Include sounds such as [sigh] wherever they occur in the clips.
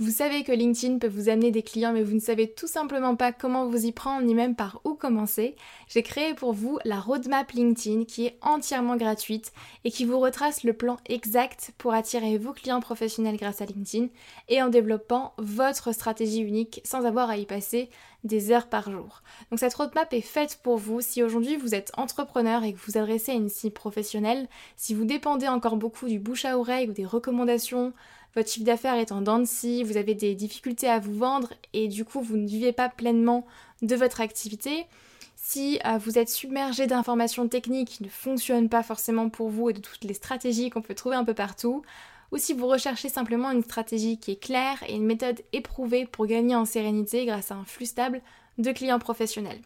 vous savez que LinkedIn peut vous amener des clients mais vous ne savez tout simplement pas comment vous y prendre ni même par où commencer. J'ai créé pour vous la roadmap LinkedIn qui est entièrement gratuite et qui vous retrace le plan exact pour attirer vos clients professionnels grâce à LinkedIn et en développant votre stratégie unique sans avoir à y passer des heures par jour. Donc cette roadmap est faite pour vous si aujourd'hui vous êtes entrepreneur et que vous adressez à une cible professionnelle, si vous dépendez encore beaucoup du bouche à oreille ou des recommandations votre chiffre d'affaires est en dents de scie, vous avez des difficultés à vous vendre et du coup vous ne vivez pas pleinement de votre activité. Si euh, vous êtes submergé d'informations techniques qui ne fonctionnent pas forcément pour vous et de toutes les stratégies qu'on peut trouver un peu partout, ou si vous recherchez simplement une stratégie qui est claire et une méthode éprouvée pour gagner en sérénité grâce à un flux stable de clients professionnels.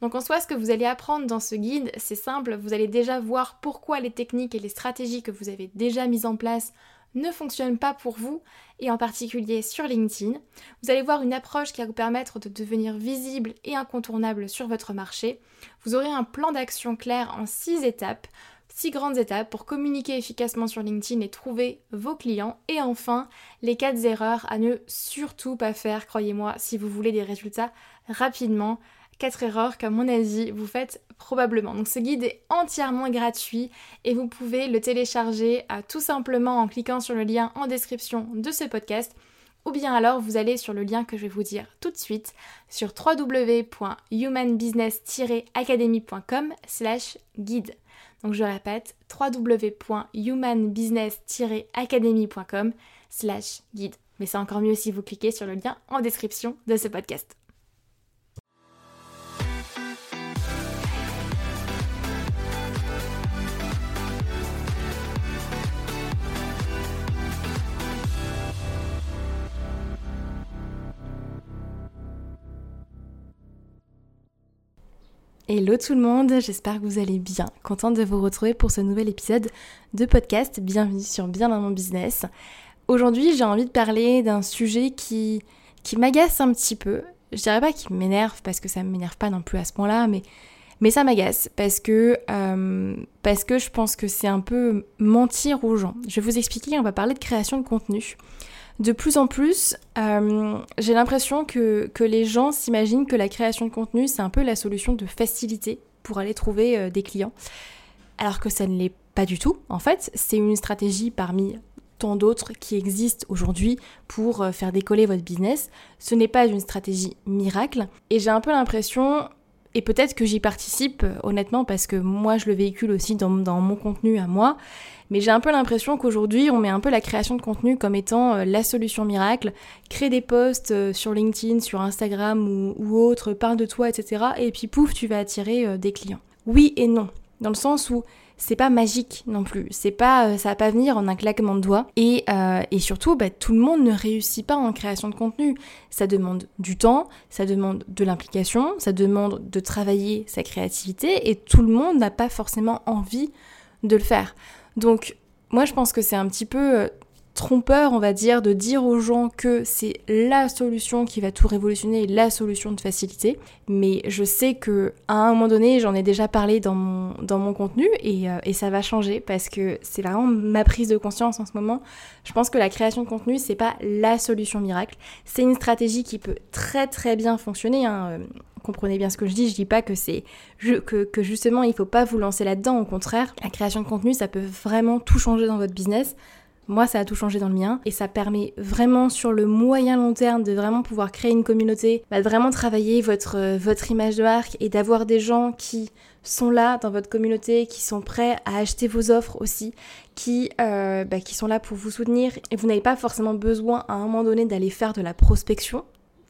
Donc en soi, ce que vous allez apprendre dans ce guide, c'est simple, vous allez déjà voir pourquoi les techniques et les stratégies que vous avez déjà mises en place ne fonctionne pas pour vous, et en particulier sur LinkedIn. Vous allez voir une approche qui va vous permettre de devenir visible et incontournable sur votre marché. Vous aurez un plan d'action clair en 6 étapes, 6 grandes étapes pour communiquer efficacement sur LinkedIn et trouver vos clients. Et enfin, les 4 erreurs à ne surtout pas faire, croyez-moi, si vous voulez des résultats rapidement 4 erreurs qu'à mon avis vous faites probablement. Donc ce guide est entièrement gratuit et vous pouvez le télécharger tout simplement en cliquant sur le lien en description de ce podcast ou bien alors vous allez sur le lien que je vais vous dire tout de suite sur www.humanbusiness-academy.com slash guide. Donc je répète www.humanbusiness-academy.com slash guide. Mais c'est encore mieux si vous cliquez sur le lien en description de ce podcast. Hello tout le monde, j'espère que vous allez bien. Contente de vous retrouver pour ce nouvel épisode de podcast. Bienvenue sur Bien dans mon business. Aujourd'hui, j'ai envie de parler d'un sujet qui, qui m'agace un petit peu. Je dirais pas qu'il m'énerve parce que ça ne m'énerve pas non plus à ce point-là, mais, mais ça m'agace parce que, euh, parce que je pense que c'est un peu mentir aux gens. Je vais vous expliquer, on va parler de création de contenu de plus en plus, euh, j'ai l'impression que, les gens s'imaginent que la création de contenu, c'est un peu la solution de facilité pour aller trouver euh, des clients. Alors que ça ne l'est pas du tout. En fait, c'est une stratégie parmi tant d'autres qui existent aujourd'hui pour euh, faire décoller votre business. Ce n'est pas une stratégie miracle. Et j'ai un peu l'impression, et peut-être que j'y participe honnêtement parce que moi je le véhicule aussi dans mon contenu à moi, mais j'ai un peu l'impression qu'aujourd'hui, on met un peu la création de contenu comme étant euh, la solution miracle. Crée des posts euh, sur LinkedIn, sur Instagram ou, ou autre, parle de toi, etc. Et puis pouf, tu vas attirer euh, des clients. Oui et non. Dans le sens où c'est pas magique non plus. C'est pas, ça va pas venir en un claquement de doigts. Et, et surtout, bah, tout le monde ne réussit pas en création de contenu. Ça demande du temps, ça demande de l'implication, ça demande de travailler sa créativité, et tout le monde n'a pas forcément envie de le faire. Donc moi je pense que c'est un petit peu euh, trompeur, on va dire, de dire aux gens que c'est la solution qui va tout révolutionner, la solution de facilité. Mais je sais que à un moment donné, j'en ai déjà parlé dans mon, contenu et, euh, et ça va changer parce que c'est vraiment ma prise de conscience en ce moment. Je pense que la création de contenu, c'est pas la solution miracle. C'est une stratégie qui peut très très bien fonctionner. Hein. Euh, comprenez bien ce que je dis, je dis pas que c'est que, que justement il faut pas vous lancer là-dedans, au contraire, la création de contenu ça peut vraiment tout changer dans votre business. Moi, ça a tout changé dans le mien et ça permet vraiment sur le moyen long terme de vraiment pouvoir créer une communauté, bah, de vraiment travailler votre, euh, votre image de marque et d'avoir des gens qui sont là dans votre communauté, qui sont prêts à acheter vos offres aussi, qui, euh, bah, qui sont là pour vous soutenir. Et vous n'avez pas forcément besoin à un moment donné d'aller faire de la prospection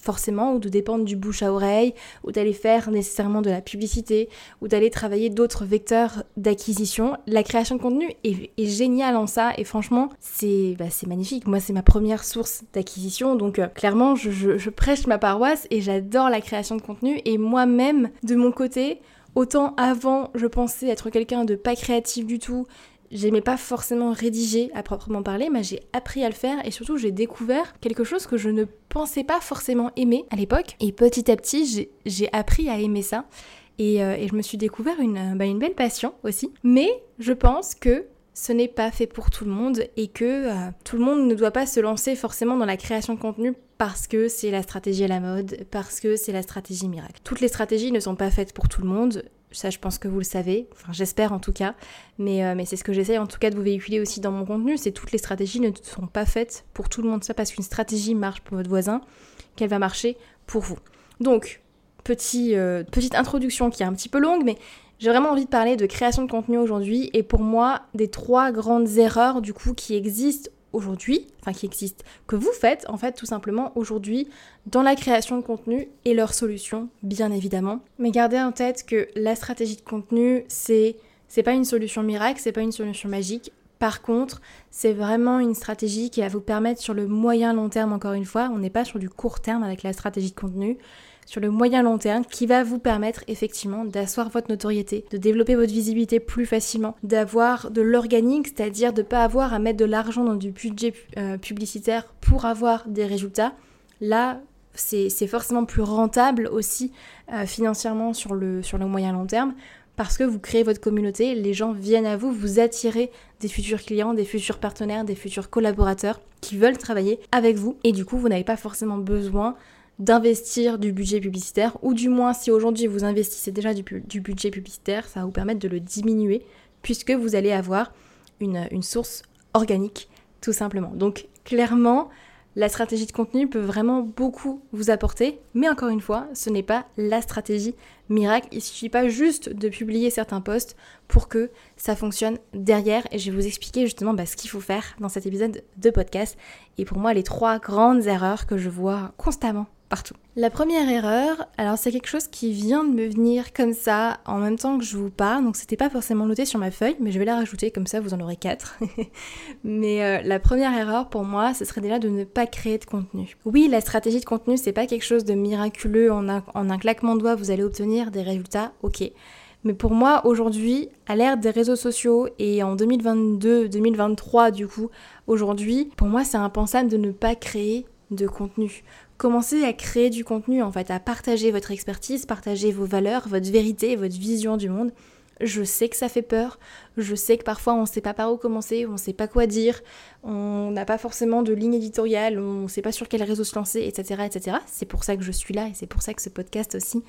forcément, ou de dépendre du bouche à oreille, ou d'aller faire nécessairement de la publicité, ou d'aller travailler d'autres vecteurs d'acquisition. La création de contenu est, géniale en ça, et franchement, c'est bah, magnifique. Moi, c'est ma première source d'acquisition, donc euh, clairement, je prêche ma paroisse et j'adore la création de contenu, et moi-même, de mon côté, Autant avant, je pensais être quelqu'un de pas créatif du tout, j'aimais pas forcément rédiger à proprement parler, mais j'ai appris à le faire et surtout j'ai découvert quelque chose que je ne pensais pas forcément aimer à l'époque. Et petit à petit, j'ai appris à aimer ça. Et, euh, je me suis découvert une, bah, une belle passion aussi. Mais je pense que ce n'est pas fait pour tout le monde et que euh, tout le monde ne doit pas se lancer forcément dans la création de contenu parce que c'est la stratégie à la mode, parce que c'est la stratégie miracle. Toutes les stratégies ne sont pas faites pour tout le monde. Ça, je pense que vous le savez, enfin j'espère en tout cas, mais, euh, c'est ce que j'essaie en tout cas de vous véhiculer aussi dans mon contenu, c'est toutes les stratégies ne sont pas faites pour tout le monde, ça parce qu'une stratégie marche pour votre voisin, qu'elle va marcher pour vous. Donc, euh, petite introduction qui est un petit peu longue, mais j'ai vraiment envie de parler de création de contenu aujourd'hui, et pour moi, des trois grandes erreurs du coup qui existent aujourd'hui, enfin qui existent, que vous faites en fait tout simplement aujourd'hui dans la création de contenu et leurs solutions bien évidemment. Mais gardez en tête que la stratégie de contenu c'est c'est pas une solution miracle, c'est pas une solution magique. Par contre, c'est vraiment une stratégie qui va vous permettre sur le moyen long terme encore une fois, on n'est pas sur du court terme avec la stratégie de contenu, sur le moyen long terme qui va vous permettre effectivement d'asseoir votre notoriété, de développer votre visibilité plus facilement, d'avoir de l'organique, c'est-à-dire de ne pas avoir à mettre de l'argent dans du budget euh, publicitaire pour avoir des résultats. Là, c'est forcément plus rentable aussi euh, financièrement sur le, sur le moyen long terme parce que vous créez votre communauté, les gens viennent à vous, vous attirez des futurs clients, des futurs partenaires, des futurs collaborateurs qui veulent travailler avec vous et du coup vous n'avez pas forcément besoin d'investir du budget publicitaire, ou du moins si aujourd'hui vous investissez déjà du, budget publicitaire, ça va vous permettre de le diminuer, puisque vous allez avoir une, une source organique, tout simplement. Donc clairement, la stratégie de contenu peut vraiment beaucoup vous apporter, mais encore une fois, ce n'est pas la stratégie miracle. Il suffit pas juste de publier certains posts pour que ça fonctionne derrière. Et je vais vous expliquer justement bah, ce qu'il faut faire dans cet épisode de podcast. Et pour moi, les trois grandes erreurs que je vois constamment partout. La première erreur, alors c'est quelque chose qui vient de me venir comme ça en même temps que je vous parle, donc c'était pas forcément noté sur ma feuille, mais je vais la rajouter comme ça vous en aurez quatre. [laughs] mais euh, la première erreur pour moi, ce serait déjà de ne pas créer de contenu. Oui, la stratégie de contenu, c'est pas quelque chose de miraculeux, en un, en un claquement de doigts vous allez obtenir des résultats, ok. Mais pour moi, aujourd'hui, à l'ère des réseaux sociaux et en 2022, 2023 du coup, aujourd'hui, pour moi, c'est impensable de ne pas créer de contenu. Commencez à créer du contenu, en fait, à partager votre expertise, partager vos valeurs, votre vérité, votre vision du monde. Je sais que ça fait peur, je sais que parfois on ne sait pas par où commencer, on ne sait pas quoi dire, on n'a pas forcément de ligne éditoriale, on ne sait pas sur quel réseau se lancer, etc. etc. C'est pour ça que je suis là et c'est pour ça que ce podcast aussi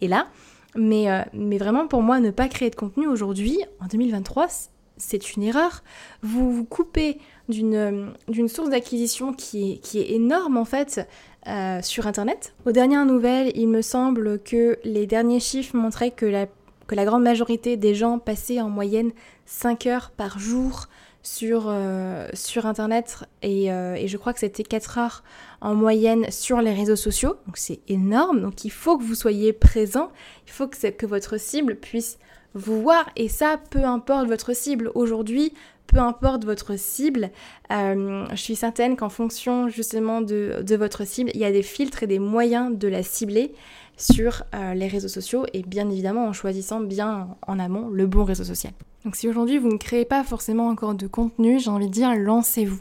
est là. Mais, euh, mais vraiment pour moi, ne pas créer de contenu aujourd'hui, en 2023, c'est une erreur. Vous vous coupez d'une source d'acquisition qui est, qui est énorme en fait euh, sur Internet. Aux dernières nouvelles, il me semble que les derniers chiffres montraient que la, que la grande majorité des gens passaient en moyenne 5 heures par jour sur, euh, sur Internet et, euh, et, je crois que c'était 4 heures en moyenne sur les réseaux sociaux. Donc c'est énorme. Donc il faut que vous soyez présent. Il faut que, votre cible puisse voir et ça, peu importe votre cible. Aujourd'hui, peu importe votre cible, euh, je suis certaine qu'en fonction justement de, votre cible, il y a des filtres et des moyens de la cibler sur euh, les réseaux sociaux et bien évidemment en choisissant bien en amont le bon réseau social. Donc si aujourd'hui vous ne créez pas forcément encore de contenu, j'ai envie de dire lancez-vous.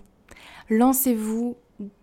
Lancez-vous,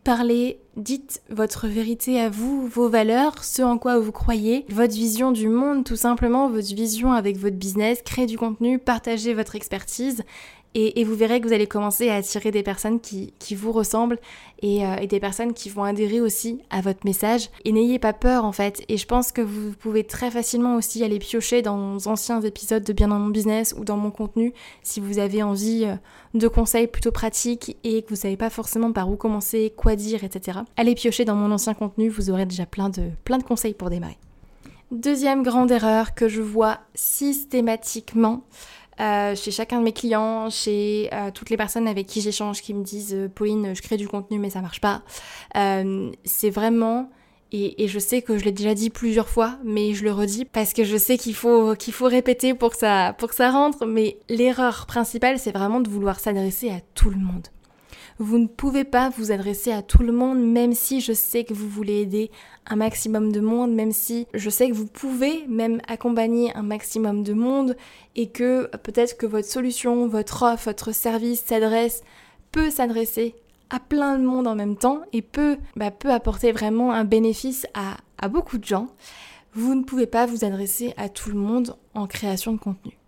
parlez, dites votre vérité à vous, vos valeurs, ce en quoi vous croyez, votre vision du monde, tout simplement votre vision avec votre business, créez du contenu, partagez votre expertise et, vous verrez que vous allez commencer à attirer des personnes qui, vous ressemblent euh, et, des personnes qui vont adhérer aussi à votre message. Et n'ayez pas peur en fait. Et je pense que vous pouvez très facilement aussi aller piocher dans anciens épisodes de Bien dans mon business ou dans mon contenu si vous avez envie euh, de conseils plutôt pratiques et que vous savez pas forcément par où commencer, quoi dire, etc. Allez piocher dans mon ancien contenu, vous aurez déjà plein de, plein de conseils pour démarrer. Deuxième grande erreur que je vois systématiquement, euh, chez chacun de mes clients, chez euh, toutes les personnes avec qui j'échange qui me disent euh, Pauline, je crée du contenu mais ça marche pas. c'est vraiment Et, je sais que je l'ai déjà dit plusieurs fois, mais je le redis parce que je sais qu'il faut, qu'il faut répéter pour que, ça, pour que ça rentre. Mais l'erreur principale, c'est vraiment de vouloir s'adresser à tout le monde. Vous ne pouvez pas vous adresser à tout le monde, même si je sais que vous voulez aider un maximum de monde, même si je sais que vous pouvez même accompagner un maximum de monde et que peut-être que votre solution, votre offre, votre service s'adresse, peut s'adresser à plein de monde en même temps et peut, bah, apporter vraiment un bénéfice à beaucoup de gens. Vous ne pouvez pas vous adresser à tout le monde en création de contenu.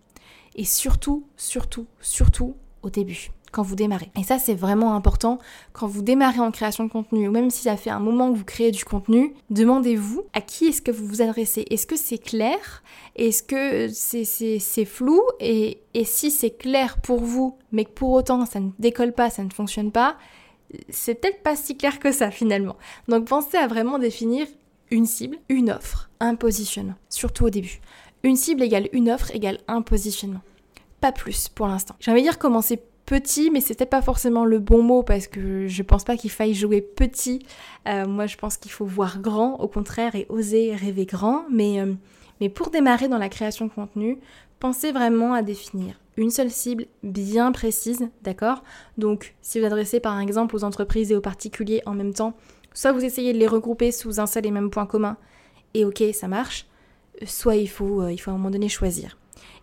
Et surtout, surtout, surtout au début quand vous démarrez. Et ça, c'est vraiment important. Quand vous démarrez en création de contenu, ou même si ça fait un moment que vous créez du contenu, demandez-vous à qui est-ce que vous vous adressez. Est-ce que c'est clair? Est-ce que c'est flou? Et, et si c'est clair pour vous, mais que pour autant ça ne décolle pas, ça ne fonctionne pas, c'est peut-être pas si clair que ça finalement. Donc pensez à vraiment définir une cible, une offre, un positionnement, surtout au début. Une cible égale une offre égale un positionnement. Pas plus pour l'instant. J'ai envie de dire petit, mais c'était pas forcément le bon mot parce que je pense pas qu'il faille jouer petit. Euh, moi, je pense qu'il faut voir grand, au contraire, et oser rêver grand. Mais, euh, mais pour démarrer dans la création de contenu, pensez vraiment à définir une seule cible bien précise, d'accord? Donc, si vous adressez par exemple aux entreprises et aux particuliers en même temps, soit vous essayez de les regrouper sous un seul et même point commun, et ok, ça marche, soit il faut, euh, il faut à un moment donné choisir.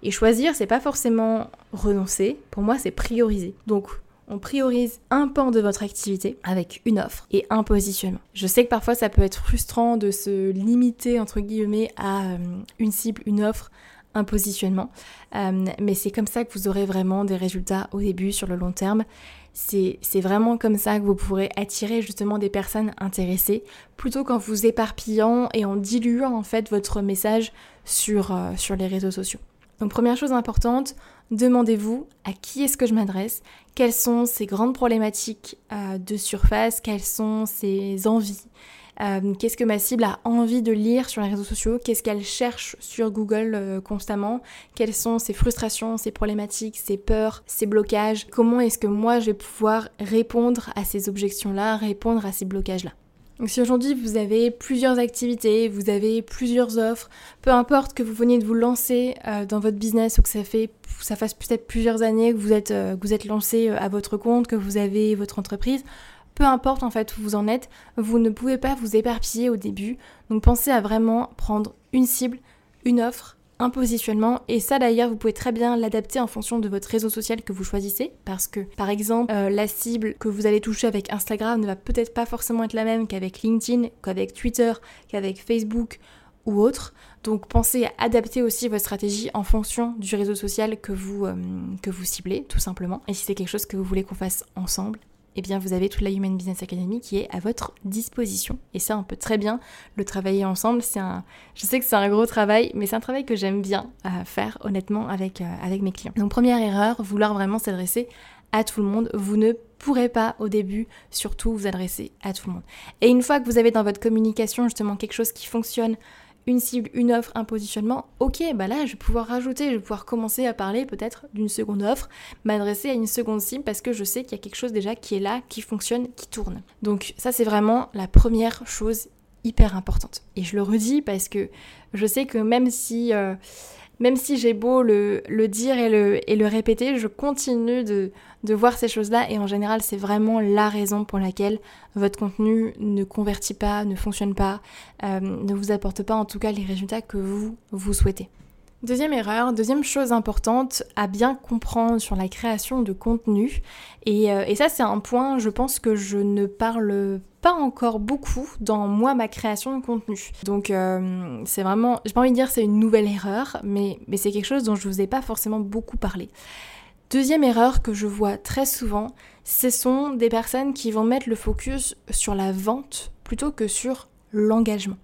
Et choisir, c'est pas forcément renoncer. Pour moi, c'est prioriser. Donc, on priorise un pan de votre activité avec une offre et un positionnement. Je sais que parfois ça peut être frustrant de se limiter entre guillemets à euh, une cible, une offre, un positionnement, euh, mais c'est comme ça que vous aurez vraiment des résultats au début sur le long terme. C'est vraiment comme ça que vous pourrez attirer justement des personnes intéressées plutôt qu'en vous éparpillant et en diluant en fait votre message sur, euh, sur les réseaux sociaux. Donc première chose importante, demandez-vous à qui est-ce que je m'adresse, quelles sont ces grandes problématiques euh, de surface, quelles sont ses envies, euh, qu'est-ce que ma cible a envie de lire sur les réseaux sociaux, qu'est-ce qu'elle cherche sur Google euh, constamment, quelles sont ses frustrations, ses problématiques, ses peurs, ses blocages, comment est-ce que moi je vais pouvoir répondre à ces objections-là, répondre à ces blocages-là. Donc si aujourd'hui vous avez plusieurs activités, vous avez plusieurs offres, peu importe que vous veniez de vous lancer euh, dans votre business ou que ça fait ça fasse peut-être plusieurs années que vous êtes, euh, que vous êtes lancé euh, à votre compte, que vous avez votre entreprise, peu importe en fait où vous en êtes, vous ne pouvez pas vous éparpiller au début. Donc pensez à vraiment prendre une cible, une offre, un positionnement et ça d'ailleurs vous pouvez très bien l'adapter en fonction de votre réseau social que vous choisissez parce que par exemple euh, la cible que vous allez toucher avec Instagram ne va peut-être pas forcément être la même qu'avec LinkedIn, qu'avec Twitter, qu'avec Facebook ou autre. Donc pensez à adapter aussi votre stratégie en fonction du réseau social que vous, euh, que vous ciblez tout simplement. Et si c'est quelque chose que vous voulez qu'on fasse ensemble, eh bien vous avez toute la Human Business Academy qui est à votre disposition. Et ça, on peut très bien le travailler ensemble. Un, je sais que c'est un gros travail, mais c'est un travail que j'aime bien euh, faire honnêtement avec, euh, avec mes clients. Donc première erreur, vouloir vraiment s'adresser à tout le monde. Vous ne pourrez pas au début surtout vous adresser à tout le monde. Et une fois que vous avez dans votre communication justement quelque chose qui fonctionne, une cible, une offre, un positionnement, ok, bah là je vais pouvoir rajouter, je vais pouvoir commencer à parler peut-être d'une seconde offre, m'adresser à une seconde cible parce que je sais qu'il y a quelque chose déjà qui est là, qui fonctionne, qui tourne. Donc ça c'est vraiment la première chose hyper importante. Et je le redis parce que je sais que même si... Euh, même si j'ai beau le, dire et le, répéter, je continue de, voir ces choses-là et en général c'est vraiment la raison pour laquelle votre contenu ne convertit pas, ne fonctionne pas, euh, ne vous apporte pas en tout cas les résultats que vous, vous souhaitez. Deuxième erreur, deuxième chose importante à bien comprendre sur la création de contenu, et, euh, et ça c'est un point je pense que je ne parle pas encore beaucoup dans moi ma création de contenu. Donc euh, c'est vraiment, j'ai pas envie de dire c'est une nouvelle erreur, mais, mais c'est quelque chose dont je vous ai pas forcément beaucoup parlé. Deuxième erreur que je vois très souvent, ce sont des personnes qui vont mettre le focus sur la vente plutôt que sur l'engagement.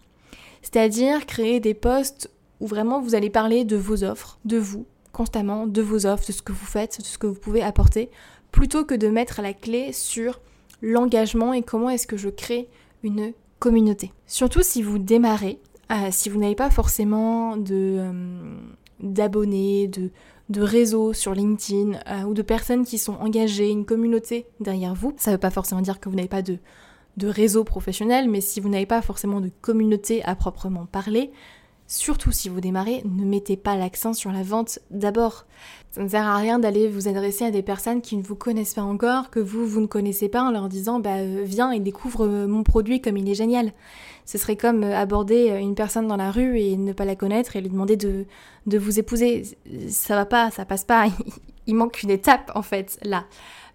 C'est-à-dire créer des posts où vraiment vous allez parler de vos offres, de vous, constamment, de vos offres, de ce que vous faites, de ce que vous pouvez apporter, plutôt que de mettre la clé sur l'engagement et comment est-ce que je crée une communauté. Surtout si vous démarrez, euh, si vous n'avez pas forcément de euh, d'abonnés, de, réseaux sur LinkedIn euh, ou de personnes qui sont engagées, une communauté derrière vous. Ça ne veut pas forcément dire que vous n'avez pas de, de réseau professionnel, mais si vous n'avez pas forcément de communauté à proprement parler, Surtout si vous démarrez, ne mettez pas l'accent sur la vente d'abord. Ça ne sert à rien d'aller vous adresser à des personnes qui ne vous connaissent pas encore, que vous, vous ne connaissez pas en leur disant bah euh, viens et découvre euh, mon produit comme il est génial. Ce serait comme euh, aborder une personne dans la rue et ne pas la connaître et lui demander de, de vous épouser. Ça va pas, ça passe pas. [laughs] Il manque une étape en fait là.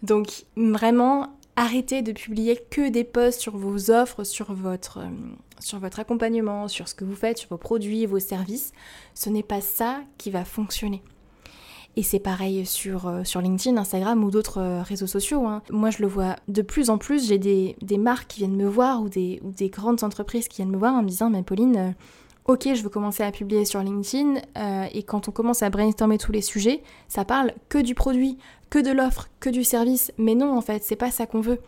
Donc vraiment arrêtez de publier que des posts sur vos offres, sur votre, euh, sur votre accompagnement, sur ce que vous faites, sur vos produits, vos services. Ce n'est pas ça qui va fonctionner. Et c'est pareil sur, euh, sur LinkedIn, Instagram ou d'autres euh, réseaux sociaux. Hein. Moi, je le vois de plus en plus. J'ai des, marques qui viennent me voir ou des, ou des grandes entreprises qui viennent me voir en me disant Mais Pauline, ok, je veux commencer à publier sur LinkedIn. et quand on commence à brainstormer tous les sujets, ça parle que du produit, que de l'offre, que du service. Mais non, en fait, c'est pas ça qu'on veut.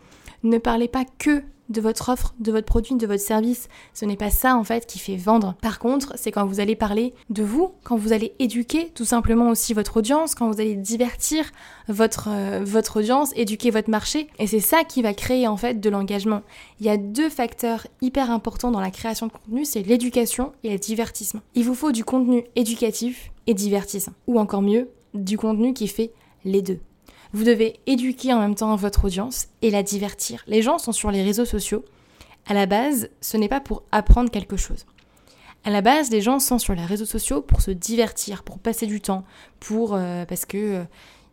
Ne parlez pas que de votre offre, de votre produit, de votre service. Ce n'est pas ça en fait qui fait vendre. Par contre, c'est quand vous allez parler de vous, quand vous allez éduquer tout simplement aussi votre audience, quand vous allez divertir votre, euh, votre audience, éduquer votre marché. Et c'est ça qui va créer en fait de l'engagement. Il y a deux facteurs hyper importants dans la création de contenu, c'est l'éducation et le divertissement. Il vous faut du contenu éducatif et divertissant. Ou encore mieux, du contenu qui fait les deux. Vous devez éduquer en même temps votre audience et la divertir. Les gens sont sur les réseaux sociaux. À la base, ce n'est pas pour apprendre quelque chose. À la base, les gens sont sur les réseaux sociaux pour se divertir, pour passer du temps, pour euh, parce que euh,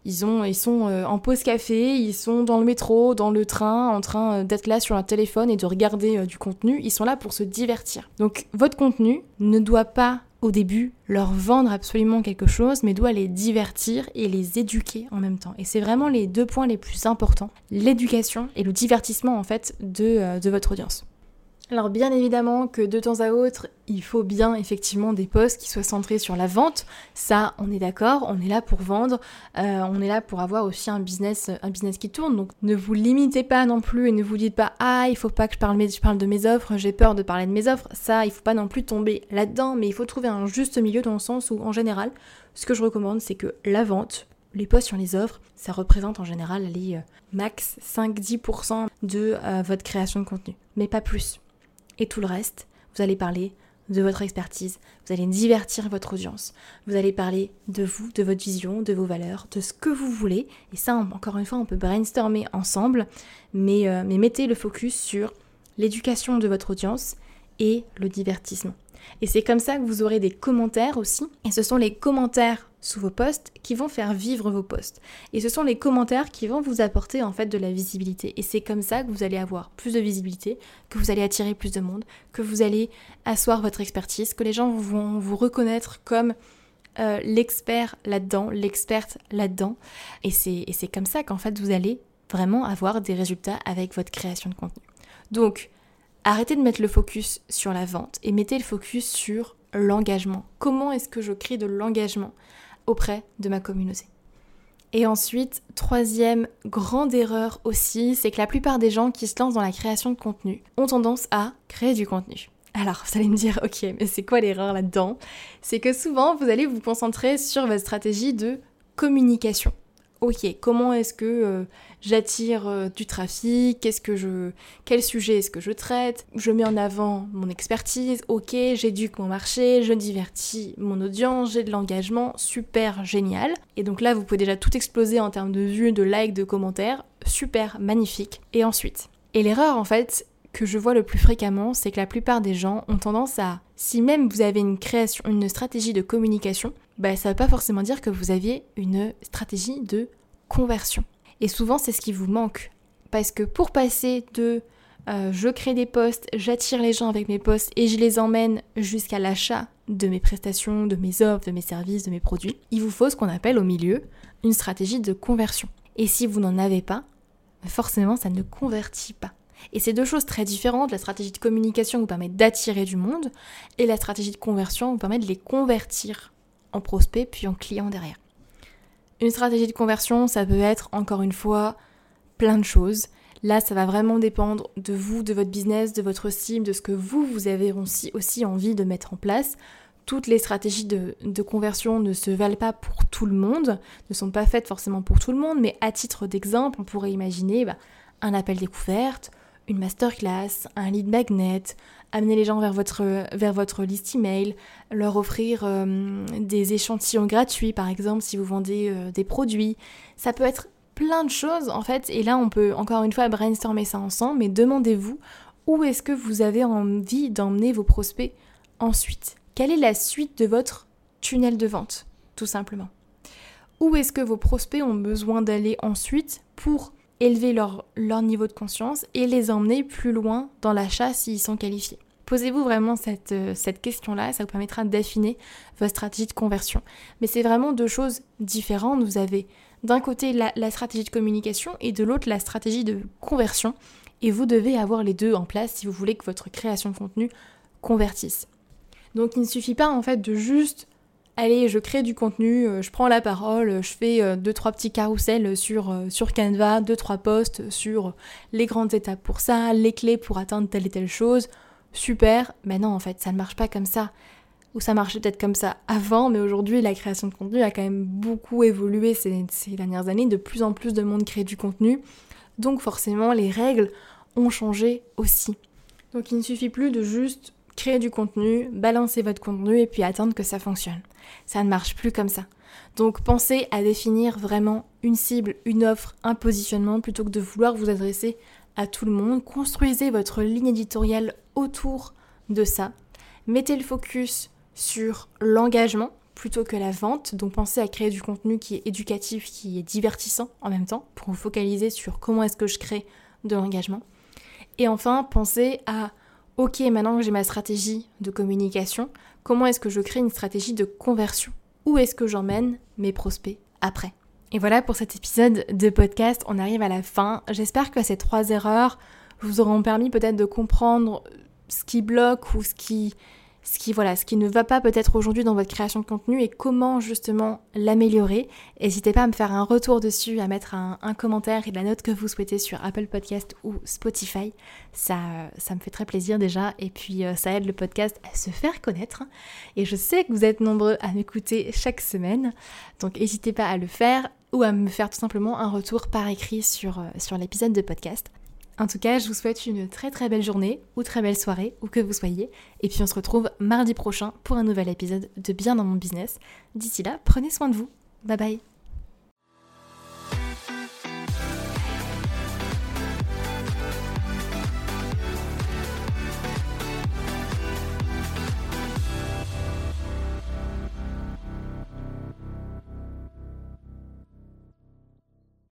ils, ont, ils sont euh, en pause café, ils sont dans le métro, dans le train, en train d'être là sur un téléphone et de regarder du contenu. Ils sont là pour se divertir. Donc votre contenu ne doit pas au début leur vendre absolument quelque chose, mais doit les divertir et les éduquer en même temps. Et c'est vraiment les deux points les plus importants, l'éducation et le divertissement en fait de, euh, de votre audience. Alors bien évidemment que de temps à autre, il faut bien effectivement des posts qui soient centrés sur la vente. Ça, on est d'accord, on est là pour vendre, euh, on est là pour avoir aussi un business, un business qui tourne. Donc ne vous limitez pas non plus et ne vous dites pas ah il faut pas que je parle, je parle de mes offres, j'ai peur de parler de mes offres. Ça, il faut pas non plus tomber là-dedans, mais il faut trouver un juste milieu dans le sens où en général, ce que je recommande, c'est que la vente, les posts sur les offres, ça représente en général les euh, max 5-10% de euh, votre création de contenu, mais pas plus. Et tout le reste, vous allez parler de votre expertise, vous allez divertir votre audience, vous allez parler de vous, de votre vision, de vos valeurs, de ce que vous voulez. Et ça, encore une fois, on peut brainstormer ensemble, mais, euh, mais mettez le focus sur l'éducation de votre audience et le divertissement. Et c'est comme ça que vous aurez des commentaires aussi. Et ce sont les commentaires sous vos posts qui vont faire vivre vos posts. Et ce sont les commentaires qui vont vous apporter en fait de la visibilité. Et c'est comme ça que vous allez avoir plus de visibilité, que vous allez attirer plus de monde, que vous allez asseoir votre expertise, que les gens vont vous reconnaître comme euh, l'expert là-dedans, l'experte là-dedans. Et c'est comme ça qu'en fait vous allez vraiment avoir des résultats avec votre création de contenu. Donc, arrêtez de mettre le focus sur la vente et mettez le focus sur l'engagement. Comment est-ce que je crée de l'engagement auprès de ma communauté? Et ensuite, troisième grande erreur aussi, c'est que la plupart des gens qui se lancent dans la création de contenu ont tendance à créer du contenu. Alors, vous allez me dire, ok, mais c'est quoi l'erreur là-dedans? C'est que souvent, vous allez vous concentrer sur votre stratégie de communication ok, comment est-ce que euh, j'attire euh, du trafic? Qu'est-ce que je, quel sujet est-ce que je traite? Je mets en avant mon expertise. Ok, j'éduque mon marché, je divertis mon audience, j'ai de l'engagement, super génial. Et donc là, vous pouvez déjà tout exploser en termes de vues, de likes, de commentaires, super magnifique. Et ensuite, et l'erreur en fait que je vois le plus fréquemment, c'est que la plupart des gens ont tendance à, si même vous avez une création, une stratégie de communication, bah, ça ne veut pas forcément dire que vous aviez une stratégie de conversion. Et souvent, c'est ce qui vous manque. Parce que pour passer de euh, je crée des posts, j'attire les gens avec mes posts et je les emmène jusqu'à l'achat de mes prestations, de mes offres, de mes services, de mes produits, il vous faut ce qu'on appelle au milieu une stratégie de conversion. Et si vous n'en avez pas, forcément, ça ne convertit pas. Et c'est deux choses très différentes. La stratégie de communication vous permet d'attirer du monde et la stratégie de conversion vous permet de les convertir en prospects puis en clients derrière. Une stratégie de conversion, ça peut être encore une fois plein de choses. Là, ça va vraiment dépendre de vous, de votre business, de votre cible, de ce que vous, vous avez aussi, aussi envie de mettre en place. Toutes les stratégies de, conversion ne se valent pas pour tout le monde, ne sont pas faites forcément pour tout le monde, mais à titre d'exemple, on pourrait imaginer bah, un appel découverte, une masterclass, un lead magnet, amener les gens vers votre, vers votre liste email, leur offrir euh, des échantillons gratuits par exemple si vous vendez euh, des produits. Ça peut être plein de choses en fait. Et là on peut encore une fois brainstormer ça ensemble. Mais demandez-vous où est-ce que vous avez envie d'emmener vos prospects ensuite? Quelle est la suite de votre tunnel de vente tout simplement? Où est-ce que vos prospects ont besoin d'aller ensuite pour élever leur, niveau de conscience et les emmener plus loin dans l'achat s'ils sont qualifiés. Posez-vous vraiment cette, euh, cette question-là, ça vous permettra d'affiner votre stratégie de conversion. Mais c'est vraiment deux choses différentes. Vous avez d'un côté la, la stratégie de communication et de l'autre la stratégie de conversion. Et vous devez avoir les deux en place si vous voulez que votre création de contenu convertisse. Donc il ne suffit pas en fait de juste allez, je crée du contenu, euh, je prends la parole, je fais euh, deux trois petits carousels sur, euh, sur Canva, deux trois posts sur les grandes étapes pour ça, les clés pour atteindre telle et telle chose. Super, mais non en fait, ça ne marche pas comme ça. Ou ça marchait peut-être comme ça avant, mais aujourd'hui la création de contenu a quand même beaucoup évolué ces, ces dernières années. De plus en plus de monde crée du contenu. Donc forcément, les règles ont changé aussi. Donc il ne suffit plus de juste créer du contenu, balancer votre contenu et puis attendre que ça fonctionne. Ça ne marche plus comme ça. Donc pensez à définir vraiment une cible, une offre, un positionnement plutôt que de vouloir vous adresser à tout le monde. Construisez votre ligne éditoriale autour de ça. Mettez le focus sur l'engagement plutôt que la vente. Donc pensez à créer du contenu qui est éducatif, qui est divertissant en même temps pour vous focaliser sur comment est-ce que je crée de l'engagement. Et enfin, pensez à ok, maintenant que j'ai ma stratégie de communication, comment est-ce que je crée une stratégie de conversion? Où est-ce que j'emmène mes prospects après? Et voilà pour cet épisode de podcast, on arrive à la fin. J'espère que ces trois erreurs vous auront permis peut-être de comprendre ce qui bloque ou ce qui ce qui, voilà, ce qui ne va pas peut-être aujourd'hui dans votre création de contenu et comment justement l'améliorer. N'hésitez pas à me faire un retour dessus, à mettre un, commentaire et la note que vous souhaitez sur Apple Podcast ou Spotify. Ça, ça me fait très plaisir déjà et puis euh, ça aide le podcast à se faire connaître. Et je sais que vous êtes nombreux à m'écouter chaque semaine, donc n'hésitez pas à le faire ou à me faire tout simplement un retour par écrit sur, euh, sur l'épisode de podcast. En tout cas, je vous souhaite une très très belle journée ou très belle soirée, où que vous soyez. Et puis on se retrouve mardi prochain pour un nouvel épisode de Bien dans mon business. D'ici là, prenez soin de vous. Bye bye